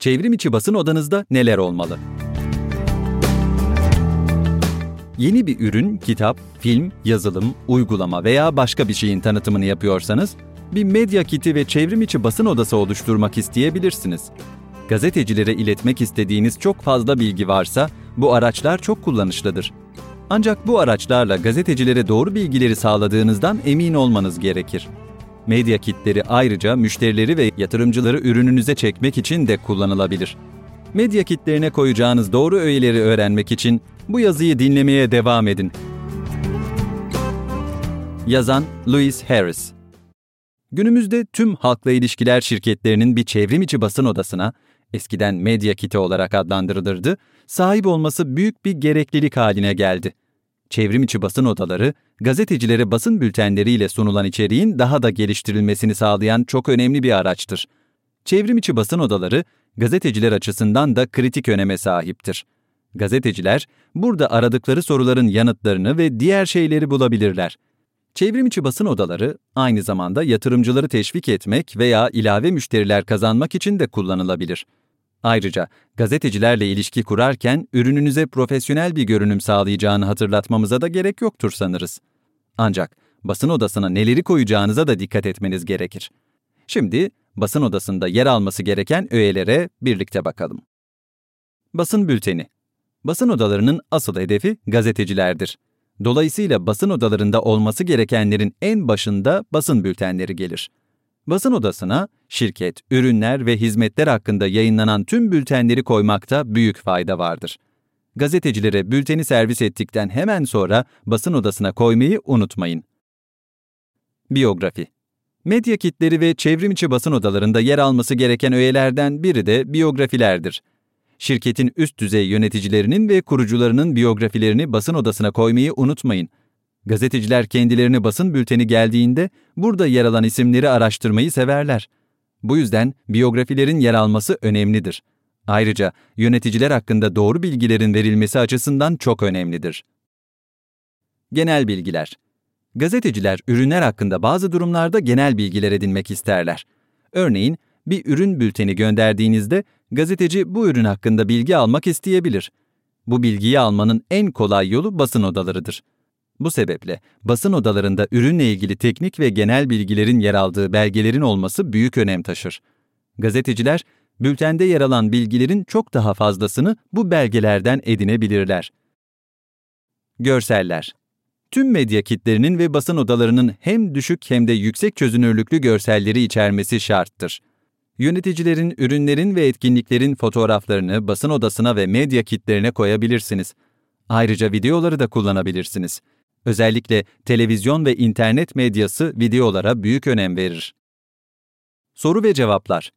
Çevrim içi basın odanızda neler olmalı? Yeni bir ürün, kitap, film, yazılım, uygulama veya başka bir şeyin tanıtımını yapıyorsanız, bir medya kiti ve çevrim içi basın odası oluşturmak isteyebilirsiniz. Gazetecilere iletmek istediğiniz çok fazla bilgi varsa, bu araçlar çok kullanışlıdır. Ancak bu araçlarla gazetecilere doğru bilgileri sağladığınızdan emin olmanız gerekir. Medya kitleri ayrıca müşterileri ve yatırımcıları ürününüze çekmek için de kullanılabilir. Medya kitlerine koyacağınız doğru öğeleri öğrenmek için bu yazıyı dinlemeye devam edin. Yazan Louis Harris Günümüzde tüm halkla ilişkiler şirketlerinin bir çevrim içi basın odasına, eskiden medya kiti olarak adlandırılırdı, sahip olması büyük bir gereklilik haline geldi. Çevrim içi basın odaları, gazetecilere basın bültenleriyle sunulan içeriğin daha da geliştirilmesini sağlayan çok önemli bir araçtır. Çevrim içi basın odaları, gazeteciler açısından da kritik öneme sahiptir. Gazeteciler, burada aradıkları soruların yanıtlarını ve diğer şeyleri bulabilirler. Çevrim içi basın odaları, aynı zamanda yatırımcıları teşvik etmek veya ilave müşteriler kazanmak için de kullanılabilir. Ayrıca gazetecilerle ilişki kurarken ürününüze profesyonel bir görünüm sağlayacağını hatırlatmamıza da gerek yoktur sanırız. Ancak basın odasına neleri koyacağınıza da dikkat etmeniz gerekir. Şimdi basın odasında yer alması gereken öğelere birlikte bakalım. Basın bülteni. Basın odalarının asıl hedefi gazetecilerdir. Dolayısıyla basın odalarında olması gerekenlerin en başında basın bültenleri gelir. Basın odasına şirket, ürünler ve hizmetler hakkında yayınlanan tüm bültenleri koymakta büyük fayda vardır. Gazetecilere bülteni servis ettikten hemen sonra basın odasına koymayı unutmayın. Biyografi Medya kitleri ve çevrimiçi basın odalarında yer alması gereken öğelerden biri de biyografilerdir. Şirketin üst düzey yöneticilerinin ve kurucularının biyografilerini basın odasına koymayı unutmayın. Gazeteciler kendilerini basın bülteni geldiğinde burada yer alan isimleri araştırmayı severler. Bu yüzden biyografilerin yer alması önemlidir. Ayrıca yöneticiler hakkında doğru bilgilerin verilmesi açısından çok önemlidir. Genel bilgiler Gazeteciler ürünler hakkında bazı durumlarda genel bilgiler edinmek isterler. Örneğin bir ürün bülteni gönderdiğinizde gazeteci bu ürün hakkında bilgi almak isteyebilir. Bu bilgiyi almanın en kolay yolu basın odalarıdır. Bu sebeple basın odalarında ürünle ilgili teknik ve genel bilgilerin yer aldığı belgelerin olması büyük önem taşır. Gazeteciler, bültende yer alan bilgilerin çok daha fazlasını bu belgelerden edinebilirler. Görseller Tüm medya kitlerinin ve basın odalarının hem düşük hem de yüksek çözünürlüklü görselleri içermesi şarttır. Yöneticilerin, ürünlerin ve etkinliklerin fotoğraflarını basın odasına ve medya kitlerine koyabilirsiniz. Ayrıca videoları da kullanabilirsiniz. Özellikle televizyon ve internet medyası videolara büyük önem verir. Soru ve cevaplar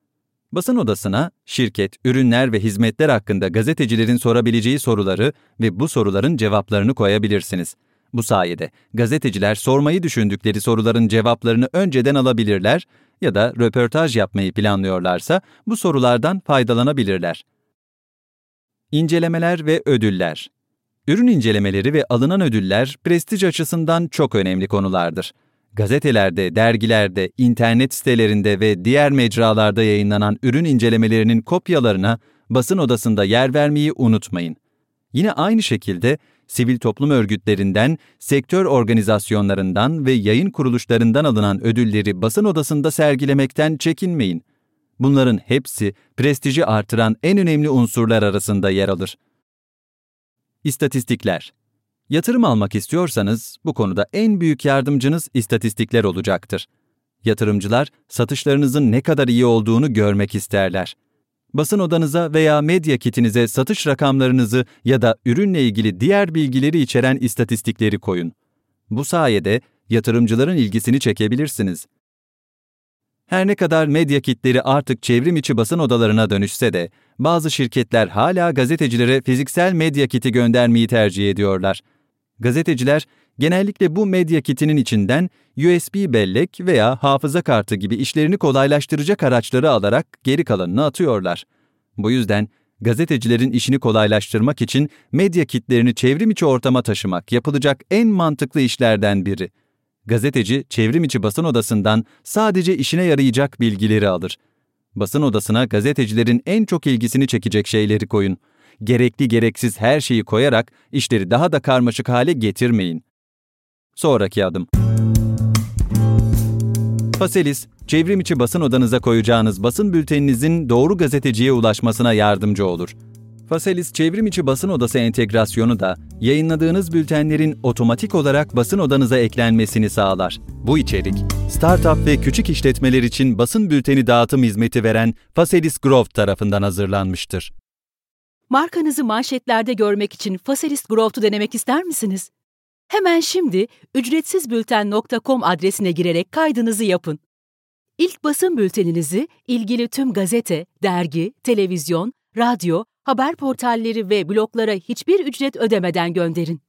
Basın odasına şirket, ürünler ve hizmetler hakkında gazetecilerin sorabileceği soruları ve bu soruların cevaplarını koyabilirsiniz. Bu sayede gazeteciler sormayı düşündükleri soruların cevaplarını önceden alabilirler ya da röportaj yapmayı planlıyorlarsa bu sorulardan faydalanabilirler. İncelemeler ve ödüller Ürün incelemeleri ve alınan ödüller prestij açısından çok önemli konulardır. Gazetelerde, dergilerde, internet sitelerinde ve diğer mecralarda yayınlanan ürün incelemelerinin kopyalarına basın odasında yer vermeyi unutmayın. Yine aynı şekilde sivil toplum örgütlerinden, sektör organizasyonlarından ve yayın kuruluşlarından alınan ödülleri basın odasında sergilemekten çekinmeyin. Bunların hepsi prestiji artıran en önemli unsurlar arasında yer alır. İstatistikler Yatırım almak istiyorsanız bu konuda en büyük yardımcınız istatistikler olacaktır. Yatırımcılar satışlarınızın ne kadar iyi olduğunu görmek isterler. Basın odanıza veya medya kitinize satış rakamlarınızı ya da ürünle ilgili diğer bilgileri içeren istatistikleri koyun. Bu sayede yatırımcıların ilgisini çekebilirsiniz. Her ne kadar medya kitleri artık çevrim içi basın odalarına dönüşse de, bazı şirketler hala gazetecilere fiziksel medya kiti göndermeyi tercih ediyorlar. Gazeteciler genellikle bu medya kitinin içinden USB bellek veya hafıza kartı gibi işlerini kolaylaştıracak araçları alarak geri kalanını atıyorlar. Bu yüzden gazetecilerin işini kolaylaştırmak için medya kitlerini çevrim içi ortama taşımak yapılacak en mantıklı işlerden biri. Gazeteci çevrim içi basın odasından sadece işine yarayacak bilgileri alır. Basın odasına gazetecilerin en çok ilgisini çekecek şeyleri koyun. Gerekli gereksiz her şeyi koyarak işleri daha da karmaşık hale getirmeyin. Sonraki adım. Faselis, çevrim içi basın odanıza koyacağınız basın bülteninizin doğru gazeteciye ulaşmasına yardımcı olur. Faselis çevrim içi basın odası entegrasyonu da yayınladığınız bültenlerin otomatik olarak basın odanıza eklenmesini sağlar. Bu içerik, startup ve küçük işletmeler için basın bülteni dağıtım hizmeti veren Faselis Growth tarafından hazırlanmıştır. Markanızı manşetlerde görmek için Faselis Growth'u denemek ister misiniz? Hemen şimdi ücretsizbülten.com adresine girerek kaydınızı yapın. İlk basın bülteninizi ilgili tüm gazete, dergi, televizyon, radyo, haber portalleri ve bloglara hiçbir ücret ödemeden gönderin.